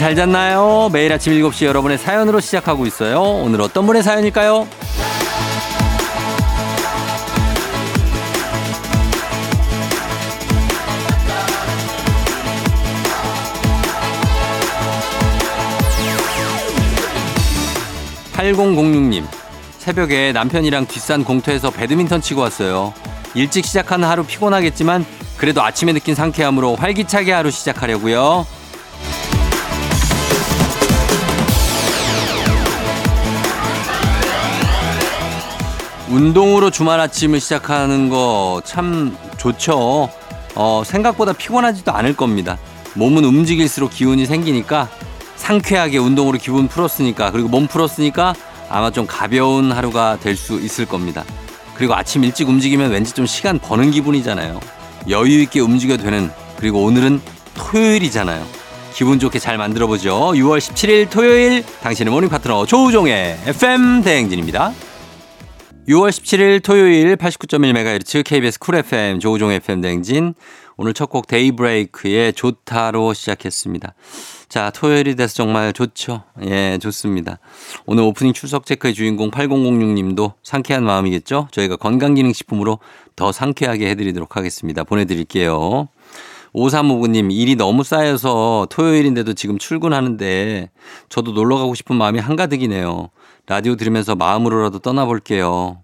잘 잤나요? 매일 아침 7시 여러분의 사연으로 시작하고 있어요. 오늘 어떤 분의 사연일까요? 8006님, 새벽에 남편이랑 뒷산 공터에서 배드민턴 치고 왔어요. 일찍 시작하는 하루 피곤하겠지만 그래도 아침에 느낀 상쾌함으로 활기차게 하루 시작하려고요. 운동으로 주말 아침을 시작하는 거 참 좋죠. 어, 생각보다 피곤하지도 않을 겁니다. 몸은 움직일수록 기운이 생기니까 상쾌하게 운동으로 기분 풀었으니까 그리고 몸 풀었으니까 아마 좀 가벼운 하루가 될 수 있을 겁니다. 그리고 아침 일찍 움직이면 왠지 좀 시간 버는 기분이잖아요. 여유 있게 움직여도 되는 그리고 오늘은 토요일이잖아요. 기분 좋게 잘 만들어 보죠. 6월 17일 토요일 당신의 모닝 파트너 조우종의 FM 대행진입니다. 6월 17일 토요일 89.1MHz KBS 쿨 FM 조우종 FM 대행진 오늘 첫 곡 데이브레이크의 좋다로 시작했습니다. 자, 토요일이 돼서 정말 좋죠. 예, 좋습니다. 오늘 오프닝 출석 체크의 주인공 8006님도 상쾌한 마음이겠죠? 저희가 건강기능식품으로 더 상쾌하게 해드리도록 하겠습니다. 보내드릴게요. 5359님, 일이 너무 쌓여서 토요일인데도 지금 출근하는데 저도 놀러 가고 싶은 마음이 한가득이네요. 라디오 들으면서 마음으로라도 떠나볼게요.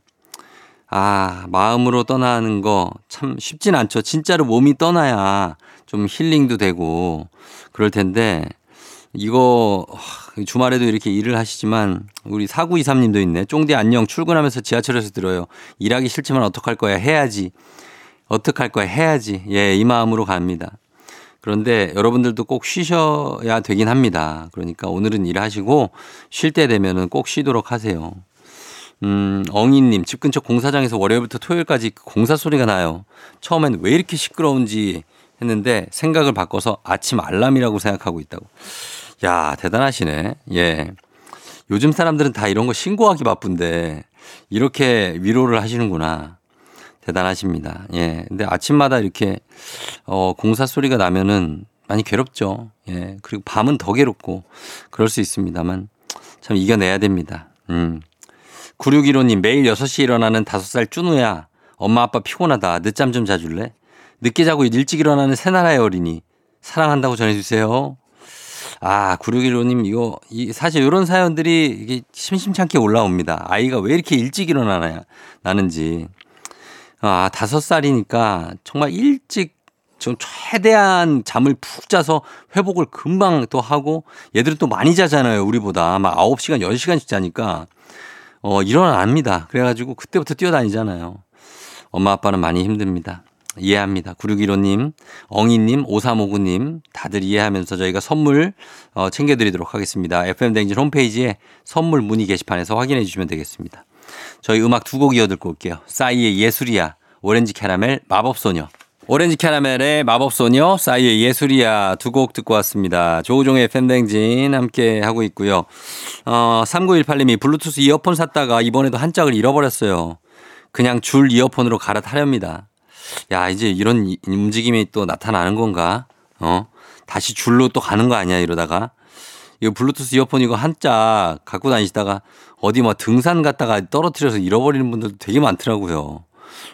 아, 마음으로 떠나는 거 참 쉽진 않죠. 진짜로 몸이 떠나야 좀 힐링도 되고 그럴 텐데 이거 주말에도 이렇게 일을 하시지만 우리 4923님도 있네. 쫑디 안녕 출근하면서 지하철에서 들어요. 일하기 싫지만 어떡할 거야 해야지. 어떡할 거야 해야지. 예, 이 마음으로 갑니다. 그런데 여러분들도 꼭 쉬셔야 되긴 합니다. 그러니까 오늘은 일하시고 쉴 때 되면은 꼭 쉬도록 하세요. 음, 엉이님, 집 근처 공사장에서 월요일부터 토요일까지 공사 소리가 나요. 처음엔 왜 이렇게 시끄러운지 했는데 생각을 바꿔서 아침 알람이라고 생각하고 있다고. 야, 대단하시네. 예. 요즘 사람들은 다 이런 거 신고하기 바쁜데 이렇게 위로를 하시는구나. 대단하십니다. 예. 근데 아침마다 이렇게 어, 공사 소리가 나면은 많이 괴롭죠. 예. 그리고 밤은 더 괴롭고 그럴 수 있습니다만 참 이겨내야 됩니다. 음. 9615님 매일 6시 일어나는 5살 쭈누야. 엄마 아빠 피곤하다. 늦잠 좀 자줄래? 늦게 자고 일찍 일어나는 새나라의 어린이. 사랑한다고 전해주세요. 아, 9615님, 이거, 이, 사실 이런 사연들이 이게 심심찮게 올라옵니다. 아이가 왜 이렇게 일찍 일어나냐, 나는지. 아, 다섯 살이니까 정말 일찍 좀 최대한 잠을 푹 자서 회복을 금방 또 하고 얘들은 또 많이 자잖아요, 우리보다. 막 9시간, 10시간씩 자니까. 어, 일어납니다. 그래가지고 그때부터 뛰어다니잖아요. 엄마 아빠는 많이 힘듭니다. 이해합니다. 9615님, 엉이님, 5359님 다들 이해하면서 저희가 선물 어, 챙겨드리도록 하겠습니다. FM댕진 홈페이지에 선물 문의 게시판에서 확인해 주시면 되겠습니다. 저희 음악 두 곡 이어 듣고 올게요. 싸이의 예술이야, 오렌지 캐러멜, 마법소녀. 오렌지 캐러멜의 마법소녀, 싸이의 예술이야 두 곡 듣고 왔습니다. 조우종의 팬댕진 함께 하고 있고요. 어, 3918님이 블루투스 이어폰 샀다가 이번에도 한 짝을 잃어버렸어요. 그냥 줄 이어폰으로 갈아타렵니다. 야, 이제 이런 움직임이 또 나타나는 건가? 어? 다시 줄로 또 가는 거 아니야, 이러다가. 이거 블루투스 이어폰 이거 한짝 갖고 다니시다가 어디 뭐 등산 갔다가 떨어뜨려서 잃어버리는 분들도 되게 많더라고요.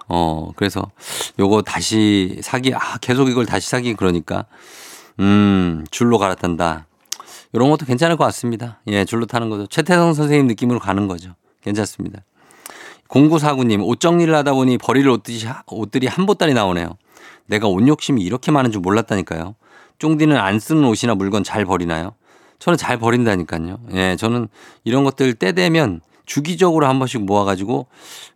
어, 그래서 요거 다시 사기, 아, 계속 이걸 다시 사기 그러니까, 음, 줄로 갈아탄다. 요런 것도 괜찮을 것 같습니다. 예, 줄로 타는 거죠. 최태성 선생님 느낌으로 가는 거죠. 괜찮습니다. 0949님, 옷 정리를 하다 보니 버릴 옷들이, 옷들이 한 보따리 나오네요. 내가 옷 욕심이 이렇게 많은 줄 몰랐다니까요. 쫑디는 안 쓰는 옷이나 물건 잘 버리나요? 저는 잘 버린다니까요. 예, 저는 이런 것들 때 되면 주기적으로 한 번씩 모아가지고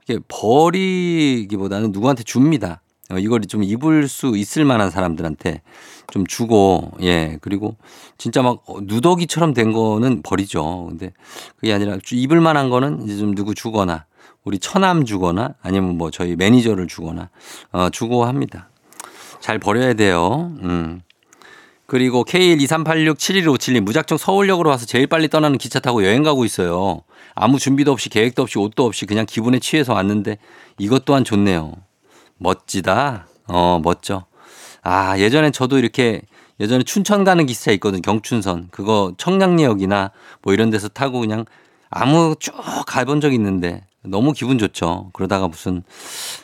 이렇게 버리기보다는 누구한테 줍니다. 어, 이걸 좀 입을 수 있을 만한 사람들한테 좀 주고, 예, 그리고 진짜 막 누더기처럼 된 거는 버리죠. 근데 그게 아니라 입을 만한 거는 이제 좀 누구 주거나 우리 처남 주거나 아니면 뭐 저희 매니저를 주거나 어, 주고 합니다. 잘 버려야 돼요. 음. 그리고 K123867157님 무작정 서울역으로 와서 제일 빨리 떠나는 기차 타고 여행 가고 있어요. 아무 준비도 없이 계획도 없이 옷도 없이 그냥 기분에 취해서 왔는데 이것 또한 좋네요. 멋지다. 어, 멋져. 아, 예전엔 저도 이렇게 예전에 춘천 가는 기차 있거든. 경춘선. 그거 청량리역이나 뭐 이런 데서 타고 그냥 아무 쭉 가본 적 있는데 너무 기분 좋죠. 그러다가 무슨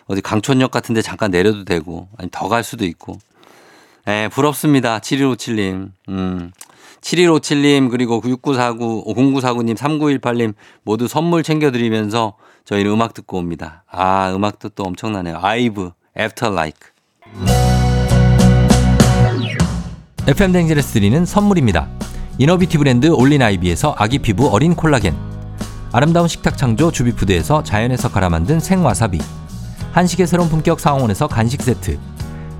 어디 강촌역 같은 데 잠깐 내려도 되고 아니 더 갈 수도 있고. 예, 부럽습니다. 7157님. 음. 7157님 그리고 6949, 0949님, 3918님 모두 선물 챙겨드리면서 저희는 음악 듣고 옵니다. 아, 음악도 또 엄청나네요. 아이브, After Like. FM 대행진에서 드리는 선물입니다. inner beauty 브랜드 올린 아이비에서 아기 피부 어린 콜라겐. 아름다운 식탁 창조 주비푸드에서 자연에서 갈아 만든 생와사비. 한식의 새로운 품격 상황원에서 간식 세트.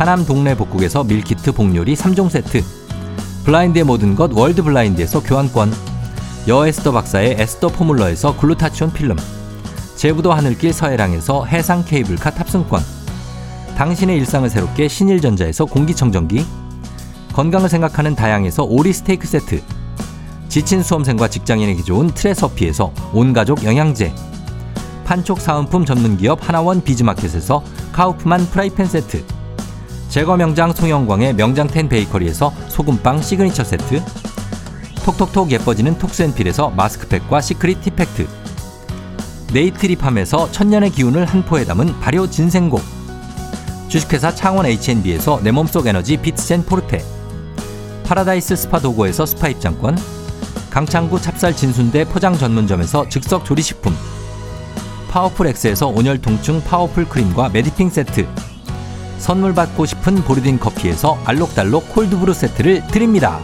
하남 동네 복국에서 밀키트 복요리 3종 세트. 블라인드의 모든 것 월드 블라인드에서 교환권. 여 에스더 박사의 에스더 포뮬러에서 글루타치온 필름. 제부도 하늘길 서해랑에서 해상 케이블카 탑승권. 당신의 일상을 새롭게 신일전자에서 공기청정기. 건강을 생각하는 다향에서 오리 스테이크 세트. 지친 수험생과 직장인에게 좋은 트레서피에서 온가족 영양제. 판촉 사은품 전문기업 하나원 비즈마켓에서 카우프만 프라이팬 세트 제과 명장 송영광의 명장텐 베이커리에서 소금빵 시그니처 세트. 톡톡톡 예뻐지는 톡스앤필에서 마스크팩과 시크릿 티팩트. 네이트리팜에서 천년의 기운을 한 포에 담은 발효 진생고 주식회사 창원 H&B에서 내 몸속 에너지 비트젠 포르테. 파라다이스 스파 도고에서 스파 입장권. 강창구 찹쌀 진순대 포장 전문점에서 즉석 조리식품. 파워풀 엑스에서 온열 통증 파워풀 크림과 메디핑 세트 선물 받고 싶은 보르딘 커피에서 알록달록 콜드브루 세트를 드립니다.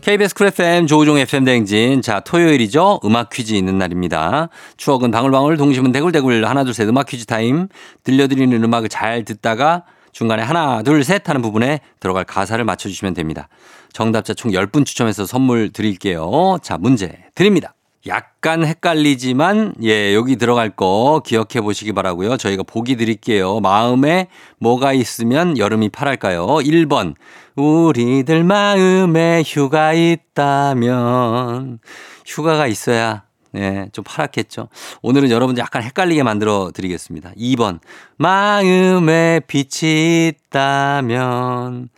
KBS 쿨 FM 조우종 FM 대행진. 자, 토요일이죠. 음악 퀴즈 있는 날입니다. 추억은 방울방울, 동심은 대굴대굴. 하나, 둘, 셋 음악 퀴즈 타임. 들려드리는 음악을 잘 듣다가 중간에 하나, 둘, 셋 하는 부분에 들어갈 가사를 맞춰주시면 됩니다. 정답자 총 10분 추첨해서 선물 드릴게요. 자, 문제 드립니다. 약간 헷갈리지만 예 여기 들어갈 거 기억해 보시기 바라고요. 저희가 보기 드릴게요. 마음에 뭐가 있으면 여름이 파랄까요? 1번 우리들 마음에 휴가 있다면 휴가가 있어야 예, 좀 파랗겠죠. 오늘은 여러분들 약간 헷갈리게 만들어 드리겠습니다. 2번 마음에 빛이 있다면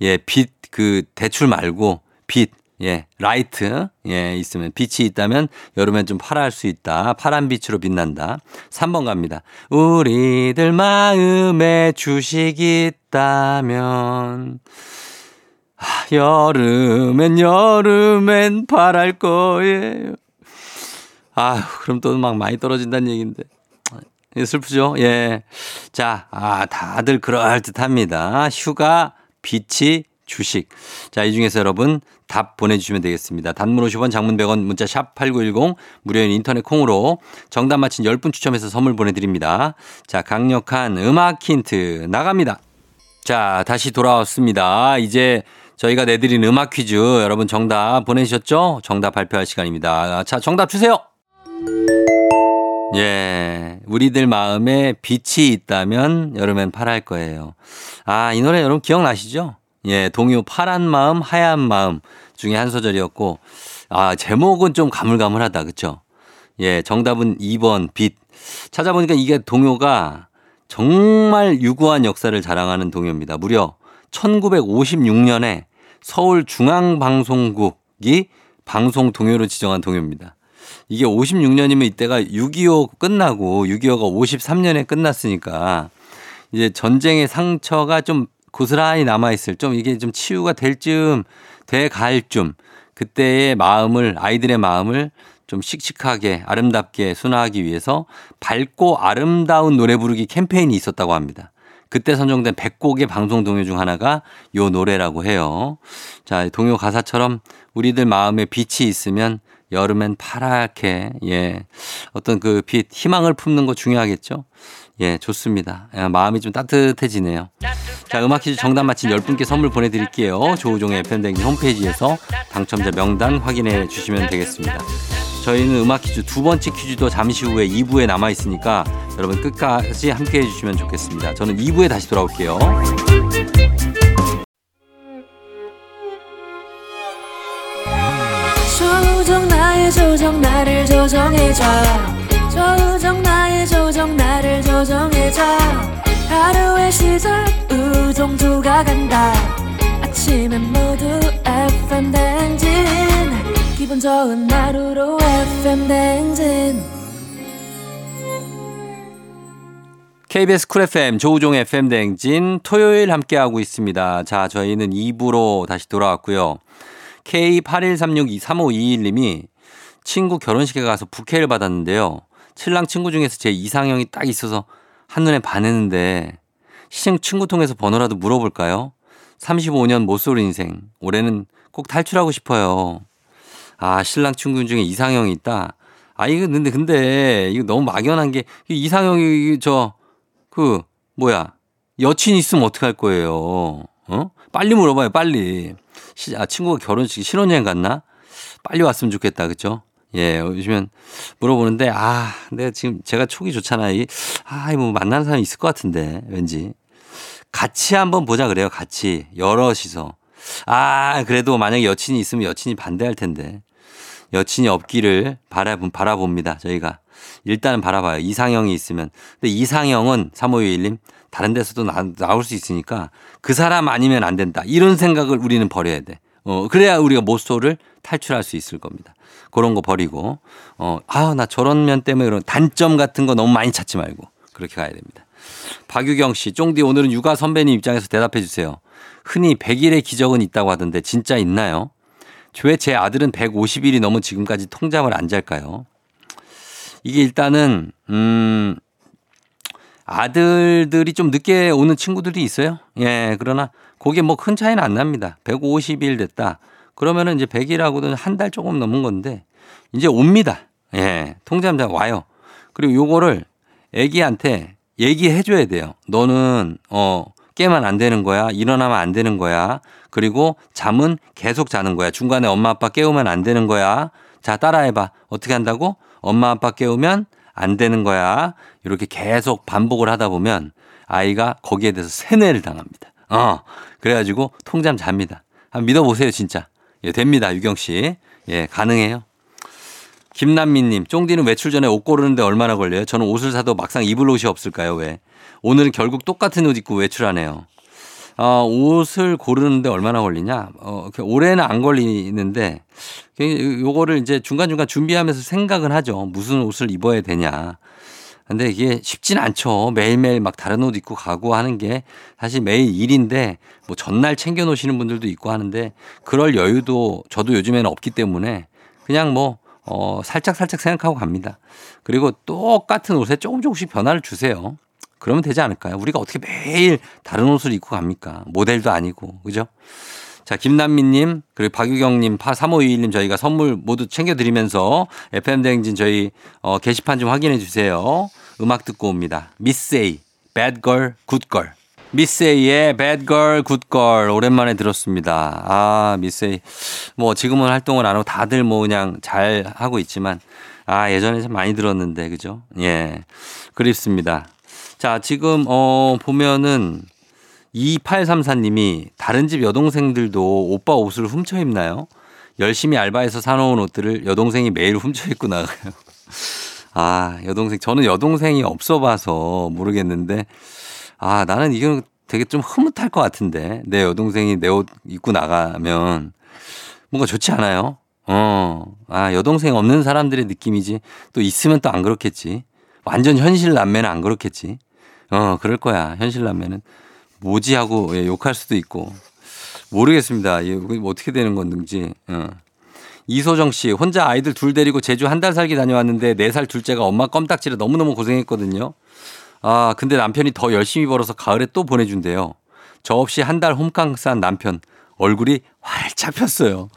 예, 빛 그 대출 말고 빛 예, 라이트, 예, 있으면 빛이 있다면 여름엔 좀 파랄 수 있다. 파란 빛으로 빛난다. 3번 갑니다. 우리들 마음에 주식이 있다면 아, 여름엔 여름엔 파랄 거예요. 아, 그럼 또 막 많이 떨어진다는 얘기인데. 슬프죠? 예. 자, 아, 다들 그럴 듯 합니다. 휴가, 빛이 주식. 자, 이 중에서 여러분 답 보내주시면 되겠습니다. 단문 50원, 장문 100원, 문자 샵 8910, 무료인 인터넷 콩으로 정답 맞힌 10분 추첨해서 선물 보내드립니다. 자, 강력한 음악 힌트 나갑니다. 자, 다시 돌아왔습니다. 이제 저희가 내드린 음악 퀴즈 여러분 정답 보내주셨죠? 정답 발표할 시간입니다. 자, 정답 주세요! 예, 우리들 마음에 빛이 있다면 여름엔 파랄 거예요. 아, 이 노래 여러분 기억나시죠? 예, 동요 파란 마음, 하얀 마음 중에 한 소절이었고, 아, 제목은 좀 가물가물하다. 그쵸? 예, 정답은 2번 빛. 찾아보니까 이게 동요가 정말 유구한 역사를 자랑하는 동요입니다. 무려 1956년에 서울 중앙방송국이 방송 동요로 지정한 동요입니다. 이게 56년이면 이때가 6.25 끝나고 6.25가 53년에 끝났으니까 이제 전쟁의 상처가 좀 고스란히 남아있을 좀 이게 좀 치유가 될 쯤, 돼 갈 쯤, 그때의 마음을, 아이들의 마음을 좀 씩씩하게 아름답게 순화하기 위해서 밝고 아름다운 노래 부르기 캠페인이 있었다고 합니다. 그때 선정된 100곡의 방송 동요 중 하나가 요 노래라고 해요. 자, 동요 가사처럼 우리들 마음에 빛이 있으면 여름엔 파랗게, 예. 어떤 그 빛, 희망을 품는 거 중요하겠죠? 예, 좋습니다. 예, 마음이 좀 따뜻해지네요. 자, 음악 퀴즈 정답 맞힌 10분께 선물 보내드릴게요. 조우종의 FM댕진 홈페이지에서 당첨자 명단 확인해 주시면 되겠습니다. 저희는 음악 퀴즈 두 번째 퀴즈도 잠시 후에 2부에 남아 있으니까 여러분 끝까지 함께 해주시면 좋겠습니다. 저는 2부에 다시 돌아올게요. 조정 나의 조정 나를 조정해줘 조정 나의 조정 나를 조정해줘 하루의 시절 우정조가 간다 아침엔 모두 FM 댕진 기분 좋은 하루로 FM 댕진 KBS 쿨 FM 조우종 FM 대행진 토요일 함께하고 있습니다. 자, 저희는 2부로 다시 돌아왔고요. K81363521님이 친구 결혼식에 가서 부케를 받았는데요. 신랑 친구 중에서 제 이상형이 딱 있어서 한눈에 반했는데 시청 친구 통해서 번호라도 물어볼까요? 35년 못쏠 인생. 올해는 꼭 탈출하고 싶어요. 아, 신랑 친구 중에 이상형이 있다. 아, 이거 근데, 근데, 이거 너무 막연한 게, 이 이상형이, 저, 그, 뭐야. 여친 있으면 어떡할 거예요? 어? 빨리 물어봐요, 빨리. 시, 아, 친구가 결혼식 신혼여행 갔나? 빨리 왔으면 좋겠다, 그쵸? 예, 요즘엔 물어보는데, 아, 근데 지금 제가 촉이 좋잖아. 이, 아, 뭐 만나는 사람이 있을 것 같은데, 왠지. 같이 한번 보자 그래요, 같이. 여럿이서. 아, 그래도 만약에 여친이 있으면 여친이 반대할 텐데. 여친이 없기를 바라봅, 바라봅니다, 저희가. 일단은 바라봐요. 이상형이 있으면. 근데 이상형은 3521님 다른 데서도 나, 나올 수 있으니까 그 사람 아니면 안 된다. 이런 생각을 우리는 버려야 돼. 어, 그래야 우리가 모쏠을 탈출할 수 있을 겁니다. 그런 거 버리고, 어, 아, 나 저런 면 때문에 그런 단점 같은 거 너무 많이 찾지 말고 그렇게 가야 됩니다. 박유경 씨, 쫑디 오늘은 육아 선배님 입장에서 대답해 주세요. 흔히 100일의 기적은 있다고 하던데 진짜 있나요? 왜 제 아들은 150일이 넘은 지금까지 통잠을 안 잘까요? 이게 일단은 음 아들들이 좀 늦게 오는 친구들이 있어요. 예, 그러나 그게 뭐 큰 차이는 안 납니다. 150일 됐다. 그러면은 이제 100일하고는 한 달 조금 넘은 건데 이제 옵니다. 예, 통잠자 와요. 그리고 요거를 애기한테 얘기해 줘야 돼요. 너는 어 깨면 안 되는 거야. 일어나면 안 되는 거야. 그리고 잠은 계속 자는 거야. 중간에 엄마 아빠 깨우면 안 되는 거야. 자, 따라해 봐. 어떻게 한다고? 엄마 아빠 깨우면 안 되는 거야. 이렇게 계속 반복을 하다 보면 아이가 거기에 대해서 세뇌를 당합니다. 어. 그래가지고 통잠 잡니다. 한번 믿어보세요, 진짜. 예, 됩니다, 유경 씨. 예, 가능해요. 김남민님, 쫑디는 외출 전에 옷 고르는데 얼마나 걸려요? 저는 옷을 사도 막상 입을 옷이 없을까요? 왜? 오늘은 결국 똑같은 옷 입고 외출하네요. 어, 옷을 고르는데 얼마나 걸리냐? 어, 올해는 안 걸리는데, 요거를 이제 중간중간 준비하면서 생각은 하죠. 무슨 옷을 입어야 되냐. 근데 이게 쉽진 않죠. 매일매일 막 다른 옷 입고 가고 하는 게 사실 매일 일인데 뭐 전날 챙겨 놓으시는 분들도 있고 하는데 그럴 여유도 저도 요즘에는 없기 때문에 그냥 뭐 어, 살짝 살짝 생각하고 갑니다. 그리고 똑같은 옷에 조금 조금씩 변화를 주세요. 그러면 되지 않을까요? 우리가 어떻게 매일 다른 옷을 입고 갑니까? 모델도 아니고. 그죠? 자, 김남민님, 그리고 박유경님, 파 3521님 저희가 선물 모두 챙겨드리면서 FM대행진 저희 어, 게시판 좀 확인해 주세요. 음악 듣고 옵니다. Girl. 미스에이의 Bad Girl, Good Girl 오랜만에 들었습니다. 아, 미스에이. 뭐 지금은 활동을 안 하고 다들 뭐 그냥 잘 하고 있지만 아, 예전에 참 많이 들었는데, 그죠? 예. 그립습니다. 자, 지금, 어, 보면은 2834님이 다른 집 여동생들도 오빠 옷을 훔쳐 입나요? 열심히 알바해서 사놓은 옷들을 여동생이 매일 훔쳐 입고 나가요. 아, 여동생. 저는 여동생이 없어 봐서 모르겠는데, 아, 나는 이건 되게 좀 흐뭇할 것 같은데, 내 여동생이 내 옷 입고 나가면 뭔가 좋지 않아요? 어, 아, 여동생 없는 사람들의 느낌이지. 또 있으면 또 안 그렇겠지. 완전 현실 남매는 안 그렇겠지. 어, 그럴 거야. 현실 남매는. 뭐지 하고 예, 욕할 수도 있고. 모르겠습니다. 뭐 어떻게 되는 건지. 어. 이소정 씨, 혼자 아이들 둘 데리고 제주 한 달 살기 다녀왔는데 네 살 둘째가 엄마 껌딱지를 너무너무 고생했거든요. 아, 근데 남편이 더 열심히 벌어서 가을에 또 보내준대요. 저 없이 한 달 홈캉스 한 남편. 얼굴이 활짝 폈어요.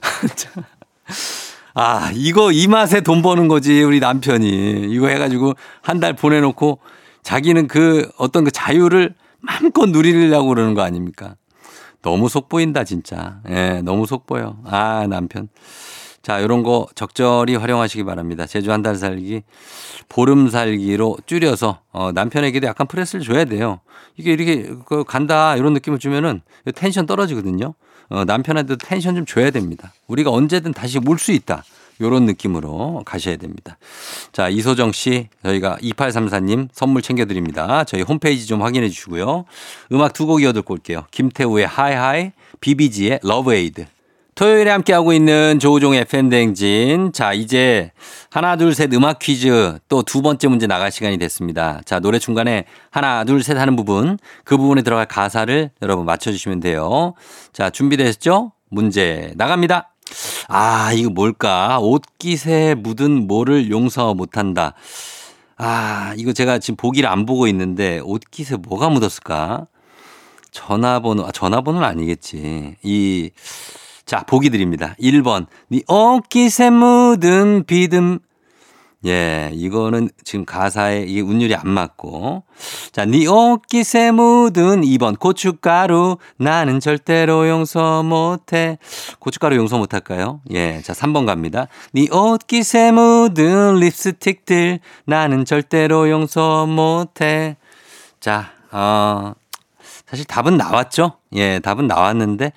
아, 이거 이 맛에 돈 버는 거지, 우리 남편이. 이거 해가지고 한 달 보내놓고 자기는 그 어떤 그 자유를 마음껏 누리려고 그러는 거 아닙니까? 너무 속보인다, 진짜. 예, 너무 속보여. 아, 남편. 자, 요런 거 적절히 활용하시기 바랍니다. 제주 한 달 살기, 보름 살기로 줄여서, 어, 남편에게도 약간 press를 줘야 돼요. 이게 이렇게 그 간다, 이런 느낌을 주면은 텐션 떨어지거든요. 어, 남편한테도 텐션 좀 줘야 됩니다. 우리가 언제든 다시 물 수 있다. 요런 느낌으로 가셔야 됩니다. 자, 이소정 씨, 저희가 2834님 선물 챙겨드립니다. 저희 홈페이지 좀 확인해 주시고요. 음악 두 곡 이어 듣고 올게요. 김태우의 High High, 비비지의 LOVEADE. 토요일에 함께하고 있는 조우종의 FM대행진. 자, 이제 하나, 둘, 셋 음악 퀴즈 또 두 번째 문제 나갈 시간이 됐습니다. 자, 노래 중간에 하나, 둘, 셋 하는 부분, 그 부분에 들어갈 가사를 여러분 맞춰주시면 돼요. 자, 준비되셨죠? 문제 나갑니다. 아, 이거 뭘까? 옷깃에 묻은 뭐를 용서 못한다. 아, 이거 제가 지금 보기를 안 보고 있는데 옷깃에 뭐가 묻었을까? 전화번호, 아, 전화번호는 아니겠지. 이, 자, 보기 드립니다. 1번. 네 옷깃에 묻은 비듬. 예, 이거는 지금 가사에 이게 운율이 안 맞고. 자, 네 옷깃에 묻은 2번 고춧가루 나는 절대로 용서 못해. 고춧가루 용서 못할까요? 예, 자 3번 갑니다. 네 옷깃에 묻은 립스틱들 나는 절대로 용서 못해. 자, 어, 사실 답은 나왔죠? 예, 답은 나왔는데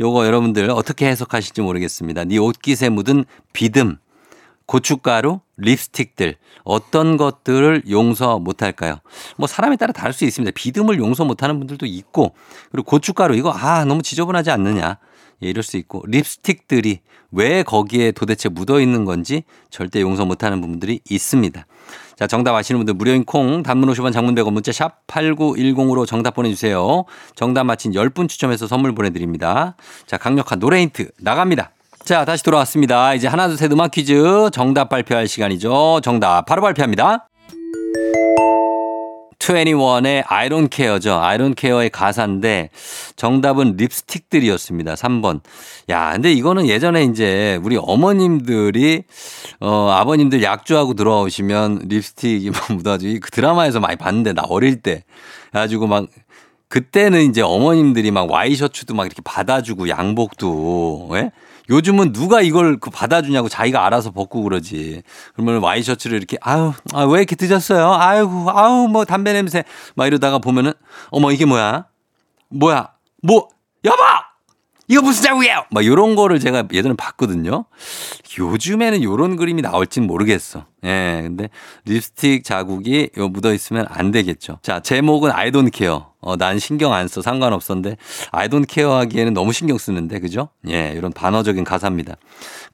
요거 여러분들 어떻게 해석하실지 모르겠습니다. 네 옷깃에 묻은 비듬. 고춧가루, 립스틱들 어떤 것들을 용서 못할까요? 뭐 사람에 따라 다를 수 있습니다. 비듬을 용서 못하는 분들도 있고 그리고 고춧가루 이거 아 너무 지저분하지 않느냐 예, 이럴 수 있고 립스틱들이 왜 거기에 도대체 묻어 있는 건지 절대 용서 못하는 분들이 있습니다. 자, 정답 아시는 분들 무료인 콩, 단문 50원, 장문 100원, 문자 샵 8910으로 정답 보내주세요. 정답 맞힌 10분 추첨해서 선물 보내드립니다. 자, 강력한 노래 힌트 나갑니다. 자, 다시 돌아왔습니다. 이제 하나, 둘, 셋 음악 퀴즈 정답 발표할 시간이죠. 정답 바로 발표합니다. 21의 아이론 케어죠. 아이론 케어의 가사인데 정답은 립스틱들이었습니다. 3번. 야, 근데 이거는 예전에 이제 우리 어머님들이 어 아버님들 약주하고 들어오시면 립스틱이 막 묻어가지고 그 드라마에서 많이 봤는데 나 어릴 때 가지고 막 그때는 이제 어머님들이 막 와이셔츠도 막 이렇게 받아주고 양복도 예? 요즘은 누가 이걸 그 받아주냐고 자기가 알아서 벗고 그러지. 그러면 와이셔츠를 이렇게 아유 아, 왜 이렇게 늦었어요? 아유 아유 뭐 담배 냄새 막 이러다가 보면은 어머 이게 뭐야? 뭐야? 뭐 여보 이거 무슨 자국이에요? 막 이런 거를 제가 예전에 봤거든요. 요즘에는 이런 그림이 나올진 모르겠어. 예, 근데 립스틱 자국이 묻어 있으면 안 되겠죠. 자, 제목은 I don't care. 어, 난 신경 안 써. 상관없었는데 I don't care 하기에는 너무 신경 쓰는데, 그죠? 예, 이런 반어적인 가사입니다.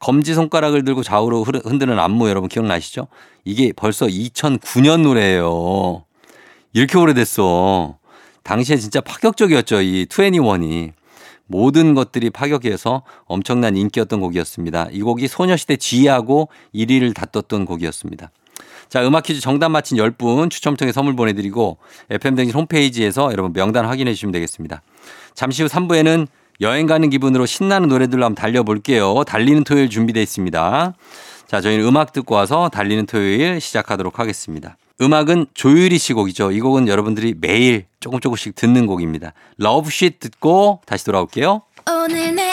검지 손가락을 들고 좌우로 흔드는 안무 여러분 기억나시죠? 이게 벌써 2009년 노래예요. 이렇게 오래됐어. 당시에 진짜 파격적이었죠. 이 21이. 모든 것들이 파격해서 엄청난 인기였던 곡이었습니다. 이 곡이 소녀시대 G하고 1위를 다떴던 곡이었습니다. 자, 음악 퀴즈 정답 맞힌 10분 추첨 통해 선물 보내드리고 FM댕진 홈페이지에서 여러분 명단 확인해 주시면 되겠습니다. 잠시 후 3부에는 여행 가는 기분으로 신나는 노래들로 한번 달려볼게요. 달리는 토요일 준비되어 있습니다. 자, 저희는 음악 듣고 와서 달리는 토요일 시작하도록 하겠습니다. 음악은 조유리 씨 곡이죠. 이 곡은 여러분들이 매일 조금 조금씩 듣는 곡입니다. 러브쉿 듣고 다시 돌아올게요. 오늘 내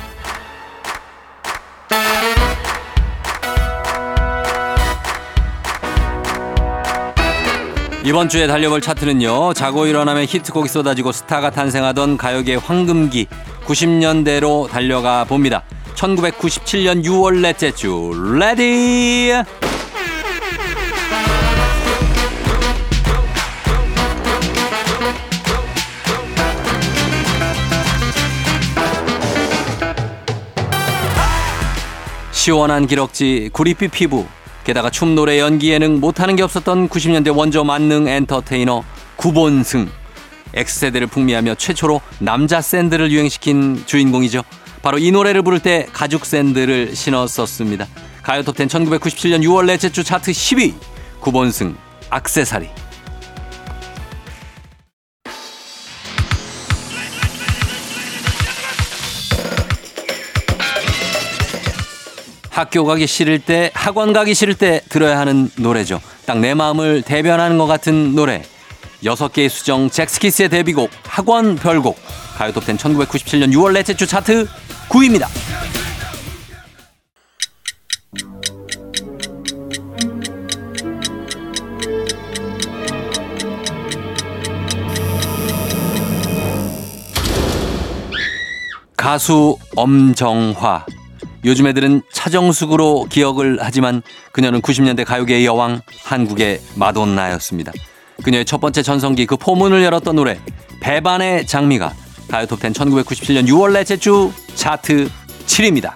이번 주에 달려볼 차트는요. 자고 일어나면 히트곡이 쏟아지고 스타가 탄생하던 가요계 황금기 90년대로 달려가 봅니다. 1997년 6월 넷째 주 ready 시원한 기럭지 구릿빛 피부 게다가 춤 노래 연기 예능 못하는 게 없었던 90년대 원조 만능 엔터테이너 구본승 X세대를 풍미하며 최초로 남자 샌들을 유행시킨 주인공이죠. 바로 이 노래를 부를 때 가죽 샌들을 신었었습니다. 가요톱10 1997년 6월 넷째 주 차트 10위 구본승 악세사리 학교 가기 싫을 때, 학원 가기 싫을 때 들어야 하는 노래죠. 딱 내 마음을 대변하는 것 같은 노래. 여섯 개의 수정 잭스키스의 데뷔곡 학원 별곡 가요톱10 1997년 6월 넷째 주 차트 9위입니다. 가수 엄정화 요즘 애들은 차정숙으로 기억을 하지만 그녀는 90년대 가요계의 여왕, 한국의 마돈나였습니다. 그녀의 첫 번째 전성기 그 포문을 열었던 노래 배반의 장미가 가요톱10 1997년 6월 넷째 주 차트 7위입니다.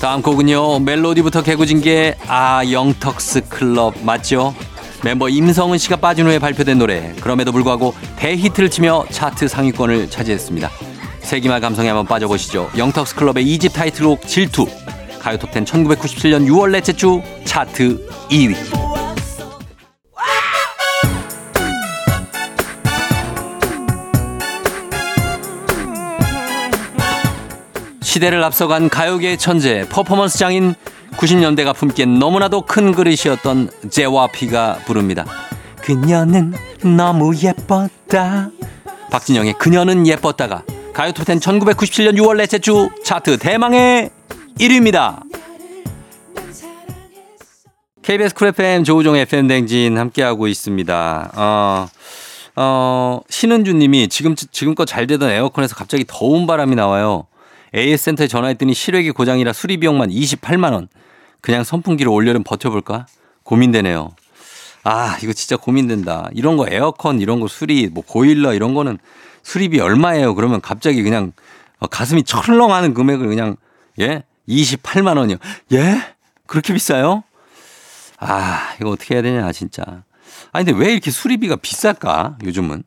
다음 곡은요 멜로디부터 개구진 게 아 영턱스 클럽 맞죠? 멤버 임성은 씨가 빠진 후에 발표된 노래 그럼에도 불구하고 대히트를 치며 차트 상위권을 차지했습니다. 세기말 감성에 한번 빠져보시죠. 영턱스 클럽의 2집 타이틀곡 질투 가요톱10 1997년 6월 넷째 주 차트 2위 시대를 앞서간 가요계의 천재 퍼포먼스 장인 90년대가 품기엔 너무나도 큰 그릇이었던 JYP가 부릅니다. 그녀는 너무 예뻤다. 박진영의 그녀는 예뻤다가 가요톱10 1997년 6월 넷째 주 차트 대망의 1위입니다. KBS 쿨 FM 조우종 FM 대행진 함께하고 있습니다. 어, 어, 신은주 님이 지금, 지금껏 잘 되던 에어컨에서 갑자기 더운 바람이 나와요. AS 센터에 전화했더니 실외기 고장이라 수리 비용만 28만원. 그냥 선풍기로 올여름 버텨볼까? 고민되네요. 아, 이거 진짜 고민된다. 이런 거 에어컨 이런 거 수리, 뭐 보일러 이런 거는 수리비 얼마예요? 그러면 갑자기 그냥 어, 가슴이 철렁하는 금액을 그냥, 예? 28만 원이요. 예? 그렇게 비싸요? 아, 이거 어떻게 해야 되냐, 진짜. 아니, 근데 왜 이렇게 수리비가 비쌀까, 요즘은?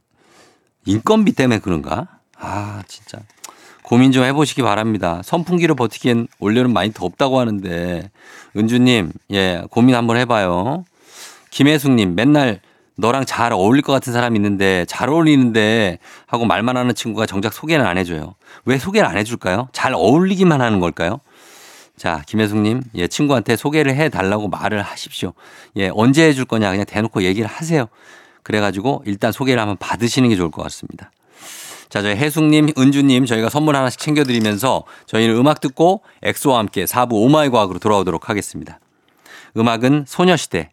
인건비 때문에 그런가? 아, 진짜. 고민 좀 해보시기 바랍니다. 선풍기로 버티기엔 올여름 많이 덥다고 하는데, 은주님, 예, 고민 한번 해봐요. 김혜숙님, 맨날 너랑 잘 어울릴 것 같은 사람이 있는데, 잘 어울리는데 하고 말만 하는 친구가 정작 소개는 안 해줘요. 왜 소개를 안 해줄까요? 잘 어울리기만 하는 걸까요? 자, 김혜숙님, 예, 친구한테 소개를 해 달라고 말을 하십시오. 예, 언제 해줄 거냐 그냥 대놓고 얘기를 하세요. 그래가지고 일단 소개를 한번 받으시는 게 좋을 것 같습니다. 자, 저희 혜숙님, 은주님 저희가 선물 하나씩 챙겨드리면서 저희는 음악 듣고 엑소와 함께 4부 오마이 과학으로 돌아오도록 하겠습니다. 음악은 소녀시대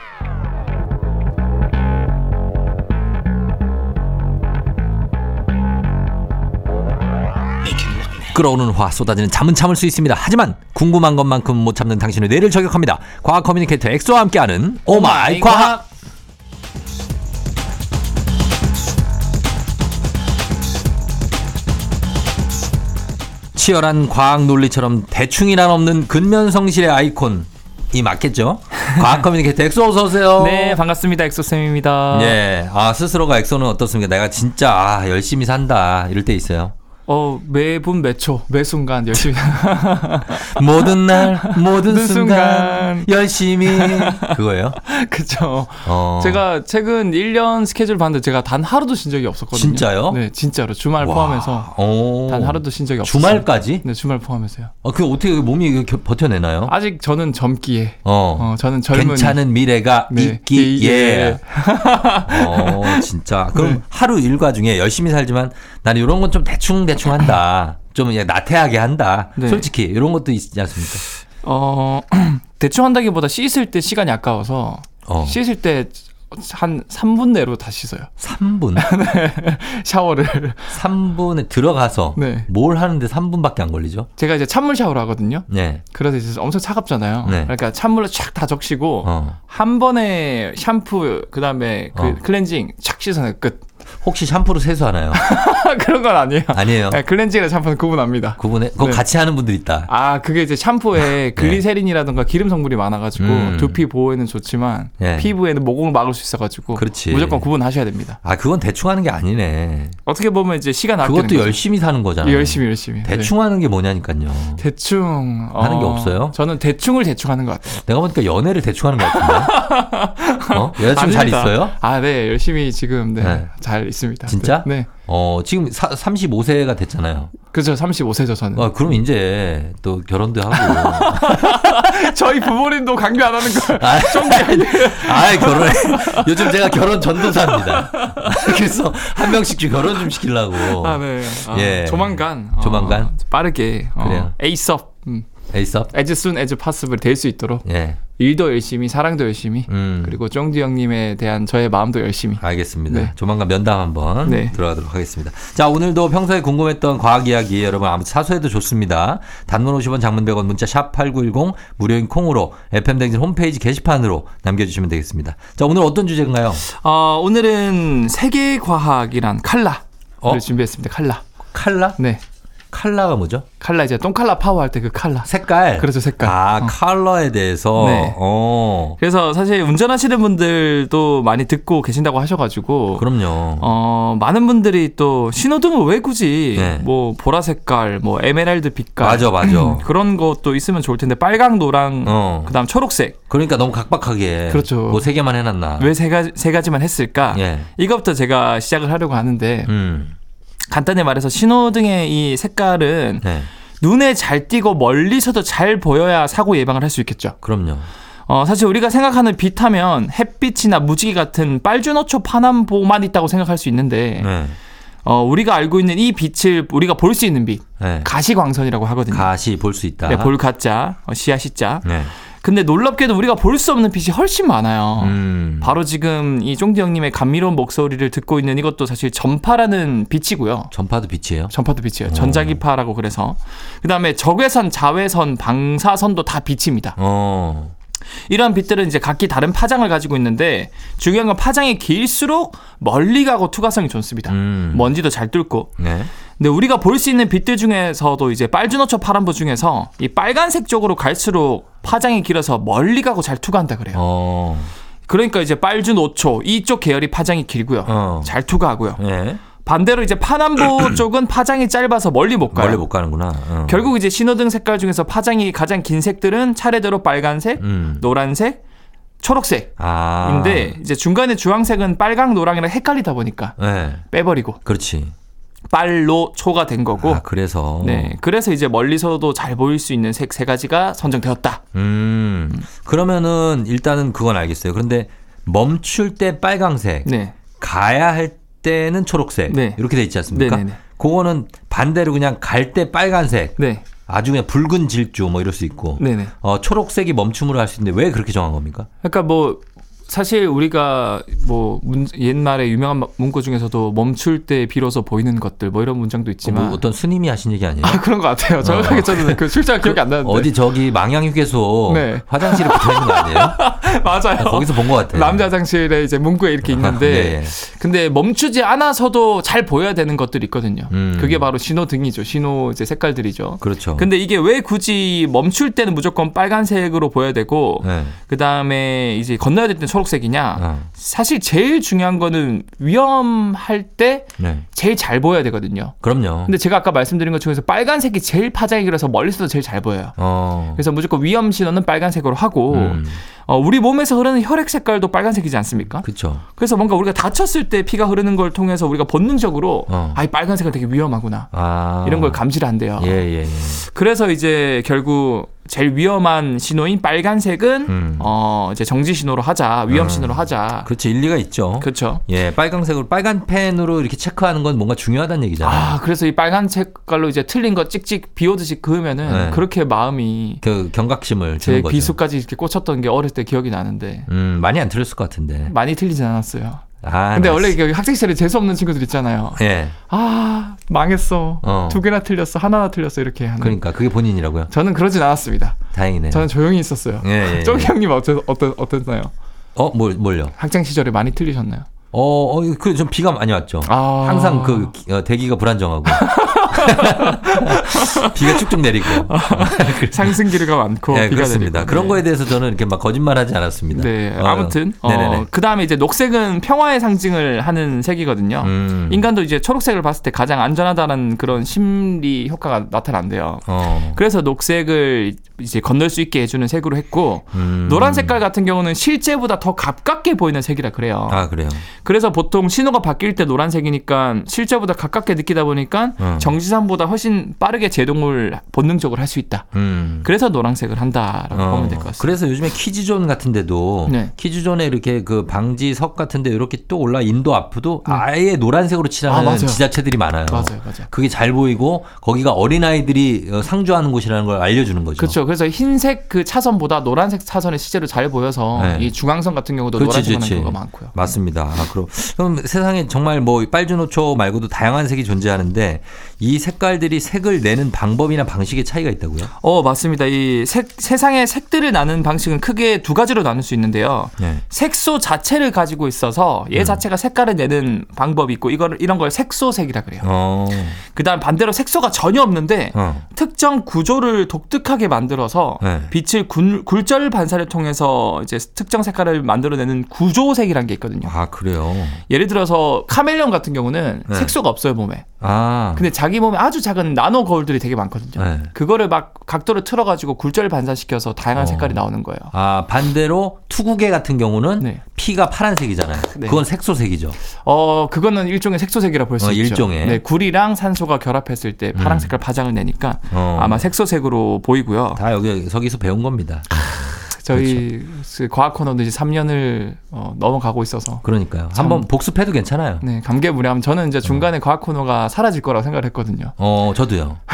끓어오는 화 쏟아지는 잠은 참을 수 있습니다. 하지만 궁금한 것만큼 못 참는 당신의 뇌를 저격합니다. 과학 communicator 엑소와 함께하는 oh my 과학. 치열한 과학 논리처럼 대충이란 없는 근면성실의 아이콘 이 맞겠죠? 과학 communicator 엑소 어서 오세요. 네, 반갑습니다. 엑소 쌤입니다. 예. 아, 스스로가 엑소는 어떻습니까? 내가 진짜 아, 열심히 산다. 이럴 때 있어요. 어, 매분 매초 매 순간 열심히 모든 날 모든 순간, 순간. 열심히 그거예요? 그쵸. 어. 제가 최근 1년 스케줄 봤는데 제가 단 하루도 쉰 적이 없었거든요. 진짜요? 네, 진짜로 주말 와. 포함해서 어. 단 하루도 쉰 적이 없어요. 주말까지? 네, 주말 포함해서요. 어, 그 어떻게 몸이 겨- 버텨내나요? 아직 저는 젊기에 어. 어, 저는 젊은 괜찮은 미래가 네. 있기에. 예. 어, 진짜. 그럼 네. 하루 일과 중에 열심히 살지만 나는 이런 건 좀 대충 대충 한다. 좀 그냥 나태하게 한다. 네. 솔직히 이런 것도 있지 않습니까? 어 대충 한다기보다 씻을 때 시간이 아까워서 어. 씻을 때 한 3분 내로 다 씻어요. 3분. 샤워를 3분에 들어가서 네. 뭘 하는데 3분밖에 안 걸리죠? 제가 이제 찬물 샤워를 하거든요. 네. 그래서 이제 엄청 차갑잖아요. 네. 그러니까 찬물로 쫙다 적시고 어. 한 번에 샴푸 그다음에 그 어. 클렌징 착 씻어내 끝. 혹시 샴푸로 세수하나요? 그런 건 아니에요. 아니에요. 네, 클렌징이랑 샴푸는 구분합니다. 구분해. 그거 네. 같이 하는 분들 있다. 아, 그게 이제 샴푸에 글리세린이라든가 기름 성분이 많아가지고 네. 음. 두피 보호에는 좋지만 예. 피부에는 모공을 막을 수 있어가지고 그렇지. 무조건 구분하셔야 됩니다. 아, 그건 대충 하는 게 아니네. 어떻게 보면 이제 시간 아끼는 그것도. 열심히 사는 거잖아요. 열심히 열심히. 대충 하는 게 뭐냐니까요. 네. 대충 하는 게 없어요? 저는 대충을 대충 하는 것 같아요. 내가 보니까 연애를 대충 하는 것 같은데. 어? 여자친구 잘 아닙니다. 있어요? 아, 네, 열심히 지금 네, 네. 잘 있습니다. 진짜? 네, 어, 지금 사, 35세가 됐잖아요. 그죠, 35세죠 저는. 어, 그럼 이제 또 결혼도 하고. 저희 부모님도 강요 안 하는 걸. 아, 아, 결혼해. 요즘 제가 결혼 전도사입니다. 그래서 한 명씩 좀 결혼 좀 시키려고. 아, 네. 아, 예. 조만간. 조만간? 어, 빠르게. 어, 그래요. 에이섭. 음, 에이섭? as soon as possible 될 수 있도록 예. 일도 열심히 사랑도 열심히 음. 그리고 쫑디 형님에 대한 저의 마음도 열심히 알겠습니다. 네. 조만간 면담 한번 네. 들어가도록 하겠습니다. 자, 오늘도 평소에 궁금했던 과학 이야기 여러분 아무 사소해도 좋습니다. 단문 50원 장문 100원 문자 샵 8910 무료인 콩으로 FM댕진 홈페이지 게시판으로 남겨주시면 되겠습니다. 자, 오늘 어떤 주제인가요? 어, 오늘은 세계 과학이란 칼라 를 어? 준비했습니다. 칼라. 칼라? 네. 칼라가 뭐죠? 칼라 이제 똥칼라 파워 할 때 그 칼라. 색깔. 그렇죠, 색깔. 아, 어. 컬러에 대해서. 네. 어. 그래서 사실 운전하시는 분들도 많이 듣고 계신다고 하셔가지고 그럼요. 어 많은 분들이 또 신호등을 왜 굳이 네. 뭐 보라 색깔, 뭐 에메랄드 빛깔 맞아, 맞아. 그런 것도 있으면 좋을 텐데 빨강, 노랑, 어. 그다음 초록색 그러니까 너무 각박하게. 그렇죠. 뭐 세 개만 해놨나. 왜 세 가지 세 가지만 했을까? 예. 이것부터 제가 시작을 하려고 하는데 음. 간단히 말해서 신호등의 이 색깔은 네. 눈에 잘 띄고 멀리서도 잘 보여야 사고 예방을 할 수 있겠죠. 그럼요. 어, 사실 우리가 생각하는 빛하면 햇빛이나 무지개 같은 빨주노초 파남보만 있다고 생각할 수 있는데 네. 어, 우리가 알고 있는 이 빛을 우리가 볼 수 있는 빛 네. 가시광선이라고 하거든요. 가시 볼 수 있다. 네, 볼가자, 어, 시야 시자. 네. 근데 놀랍게도 우리가 볼 수 없는 빛이 훨씬 많아요. 음. 바로 지금 이 쫑디 형님의 감미로운 목소리를 듣고 있는 이것도 사실 전파라는 빛이고요. 전파도 빛이에요. 전파도 빛이에요. 전자기파라고 그래서. 그 다음에 적외선, 자외선, 방사선도 다 빛입니다. 어. 이러한 빛들은 이제 각기 다른 파장을 가지고 있는데 중요한 건 파장이 길수록 멀리 가고 투과성이 좋습니다. 음. 먼지도 잘 뚫고. 네. 근데 우리가 볼 수 있는 빛들 중에서도 이제 빨주노초 파란보 중에서 이 빨간색 쪽으로 갈수록 파장이 길어서 멀리 가고 잘 투과한다 그래요. 어. 그러니까 이제 빨주노초 이쪽 계열이 파장이 길고요. 어. 잘 투과하고요. 네. 반대로 이제 파남보 쪽은 파장이 짧아서 멀리 못 가요. 멀리 못 가는구나. 어. 결국 이제 신호등 색깔 중에서 파장이 가장 긴 색들은 차례대로 빨간색, 음. 노란색, 초록색. 아. 인데 이제 중간에 주황색은 빨강 노랑이랑 헷갈리다 보니까 네. 빼버리고 그렇지. 빨로 초가 된 거고 아, 그래서. 네 그래서 이제 멀리서도 잘 보일 수 있는 색 세 가지가 선정되었다 음. 그러면은 일단은 그건 알겠어요. 그런데 멈출 때 빨강색, 네 가야 할 때는 초록색. 네. 이렇게 돼 있지 않습니까? 네네네. 그거는 반대로 그냥 갈 때 빨간색, 네 아주 그냥 붉은 질주 뭐 이럴 수 있고. 네네 어, 초록색이 멈춤으로 할 수 있는데 왜 그렇게 정한 겁니까? 그러니까 뭐 사실 우리가 뭐 문, 옛날에 유명한 문구 중에서도 멈출 때 비로소 보이는 것들 뭐 이런 문장도 뭐 있지만 어떤 스님이 하신 얘기 아니에요? 아 그런 것 같아요 정확하게 저는 그 출장 기억이 안 나는데 어디 저기 망향휴게소 네. 화장실에 붙어 있는 거 아니에요? 맞아요 아, 거기서 본 것 같아요. 남자 화장실에 이제 문구에 이렇게 있는데 예, 예. 근데 멈추지 않아서도 잘 보여야 되는 것들이 있거든요. 음. 그게 바로 신호등이죠. 신호 이제 색깔들이죠. 그렇죠. 근데 이게 왜 굳이 멈출 때는 무조건 빨간색으로 보여야 되고 네. 그 다음에 이제 건너야 될 때는 초록 초록색이냐? 어. 사실 제일 중요한 거는 위험할 때 네. 제일 잘 보여야 되거든요. 그럼요. 근데 제가 아까 말씀드린 것 중에서 빨간색이 제일 파장이 길어서 멀리서도 제일 잘 보여요. 어. 그래서 무조건 위험 신호는 빨간색으로 하고 음. 어, 우리 몸에서 흐르는 혈액 색깔도 빨간색이지 않습니까? 그쵸. 그래서 뭔가 우리가 다쳤을 때 피가 흐르는 걸 통해서 우리가 본능적으로 어. 아이 빨간색은 되게 위험하구나 아. 이런 걸 감지를 한대요. 예, 예, 예. 그래서 이제 결국 제일 위험한 신호인 빨간색은 음. 어 이제 정지 신호로 하자 위험 음. 신호로 하자. 그렇죠. 일리가 있죠. 그렇죠. 예, 빨강색으로 빨간 펜으로 이렇게 체크하는 건 뭔가 중요하다는 얘기잖아요. 아 그래서 이 빨간 색깔로 이제 틀린 거 찍찍 비오듯이 그으면은 네. 그렇게 마음이 그 경각심을 제 주는 거죠. 비수까지 이렇게 꽂혔던 게 어렸을 때 기억이 나는데 음, 많이 안 틀렸을 것 같은데. 많이 틀리진 않았어요. 아, 근데 나 원래 학생 시절에 재수 없는 친구들 있잖아요. 예. 아 망했어. 어. 두 개나 틀렸어. 하나나 틀렸어. 이렇게 하는. 그러니까 그게 본인이라고요. 저는 그러진 않았습니다. 다행이네요. 저는 조용히 있었어요. 예, 예, 쪼기 예. 형님 어떠, 어떠, 어땠나요? 어, 뭘 뭘요? 학창 시절에 많이 틀리셨나요? 어, 어, 그좀 비가 많이 왔죠. 아. 항상 그 기- 어, 대기가 불안정하고 비가 쭉쭉 내리고. 상승기류가 많고 네, 비가 그렇습니다. 내리고. 그런 네. 거에 대해서 저는 이렇게 막 거짓말하지 않았습니다. 네, 어, 아무튼. 어, 그 다음에 이제 녹색은 평화의 상징을 하는 색이거든요. 음. 인간도 이제 초록색을 봤을 때 가장 안전하다는 그런 심리 효과가 나타난대요. 어. 그래서 녹색을 이제 건널 수 있게 해주는 색으로 했고 음. 노란 색깔 같은 경우는 실제보다 더 가깝게 보이는 색이라 그래요. 아 그래요. 그래서 보통 신호가 바뀔 때 노란색이니까 실제보다 가깝게 느끼다 보니까 음. 정지선보다 훨씬 빠르게 제동을 본능적으로 할 수 있다. 음. 그래서 노란색을 한다라고 어, 보면 될 것 같습니다. 그래서 요즘에 퀴즈존 같은데도 네. 퀴즈존에 이렇게 그 방지석 같은데 이렇게 또 올라 인도 앞도 아예 노란색으로 아, 칠하는 맞아요. 지자체들이 많아요. 맞아요, 맞아요. 그게 잘 보이고 거기가 어린 아이들이 어, 상주하는 곳이라는 걸 알려주는 거죠. 그렇죠. 그래서 흰색 그 차선보다 노란색 차선이 실제로 잘 보여서 네. 이 중앙선 같은 경우도 그렇지, 노란색. 경우가 많고요. 맞습니다. 아, 그럼, 그럼 세상에 정말 뭐 빨주노초 말고도 다양한 색이 존재하는데 이 색깔들이 색을 내는 방법이나 방식의 차이가 있다고요? 어, 맞습니다. 이 색, 세상의 색들을 나누는 방식은 크게 두 가지로 나눌 수 있는데요. 네. 색소 자체를 가지고 있어서 음. 얘 자체가 색깔을 내는 방법이 있고 이걸 이런 걸 색소색이라 그래요. 어, 그다음 반대로 색소가 전혀 없는데 어, 특정 구조를 독특하게 만들어서 네. 빛을 굴, 굴절 반사를 통해서 이제 특정 색깔을 만들어내는 구조색이라는 게 있거든요. 아, 그래요? 예를 들어서 카멜레온 같은 경우는 네. 색소가 없어요 몸에. 아, 근데 자기 몸에 아주 작은 나노 거울들이 되게 많거든요. 네. 그거를 막 각도를 틀어가지고 굴절 반사시켜서 다양한 어. 색깔이 나오는 거예요. 아, 반대로 투구개 같은 경우는 네. 피가 파란색이잖아요. 네. 그건 색소색이죠. 어 그거는 일종의 색소색이라 볼수 어, 있죠. 일종의. 네, 굴이랑 산소가 결합했을 때 파란 색깔 파장을 내니까 어. 아마 색소색으로 보이고요. 다 여기 저기서 배운 겁니다. 저희 그 과학 코너도 이제 3년을 어, 넘어가고 있어서 그러니까요. 참- 한번 복습해도 괜찮아요. 네 감개무량. 저는 이제 중간에 과학 코너가 사라질 거라고 생각을 했거든요. 어, 저도요.